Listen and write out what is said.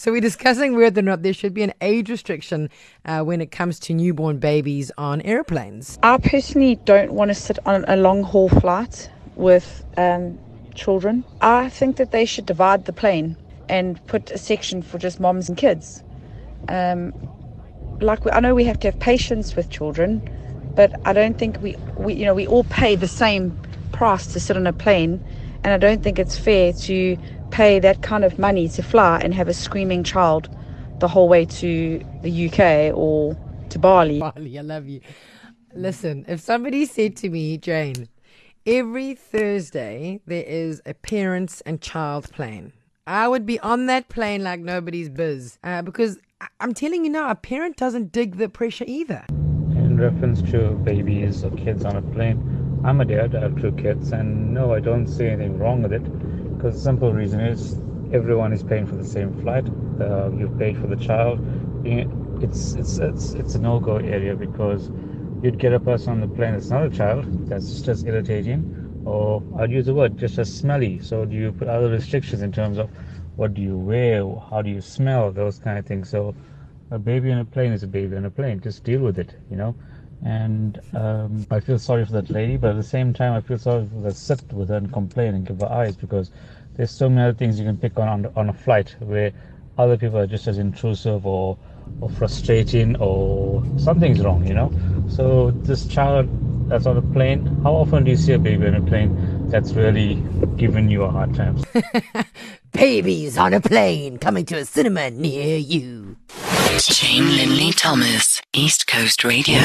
So we're discussing whether or not there should be an age restriction uh, when it comes to newborn babies on airplanes. I personally don't want to sit on a long haul flight with um, children. I think that they should divide the plane and put a section for just moms and kids. Um, like we, I know we have to have patience with children, but I don't think we, we you know we all pay the same price to sit on a plane, and I don't think it's fair to pay that kind of money to fly and have a screaming child the whole way to the UK or to Bali. Bali, I love you. Listen, if somebody said to me, Jane, every Thursday there is a parents and child plane. I would be on that plane like nobody's biz uh, because I'm telling you now, a parent doesn't dig the pressure either. In reference to babies or kids on a plane, I'm a dad, I have two kids, and no, I don't see anything wrong with it because the simple reason is everyone is paying for the same flight. Uh, you paid for the child. It's, it's, it's, it's a no go area because you'd get a person on the plane that's not a child, that's just irritating, or I'd use the word just as smelly. So, do you put other restrictions in terms of what do you wear, how do you smell, those kind of things. So a baby on a plane is a baby on a plane. Just deal with it, you know. And um, I feel sorry for that lady, but at the same time, I feel sorry for the sit with her and complain and give her eyes because there's so many other things you can pick on on, on a flight where other people are just as intrusive or or frustrating or something's wrong, you know. So this child that's on a plane, how often do you see a baby on a plane that's really giving you a hard time? Babies on a plane coming to a cinema near you. Jane Linley Thomas, East Coast Radio.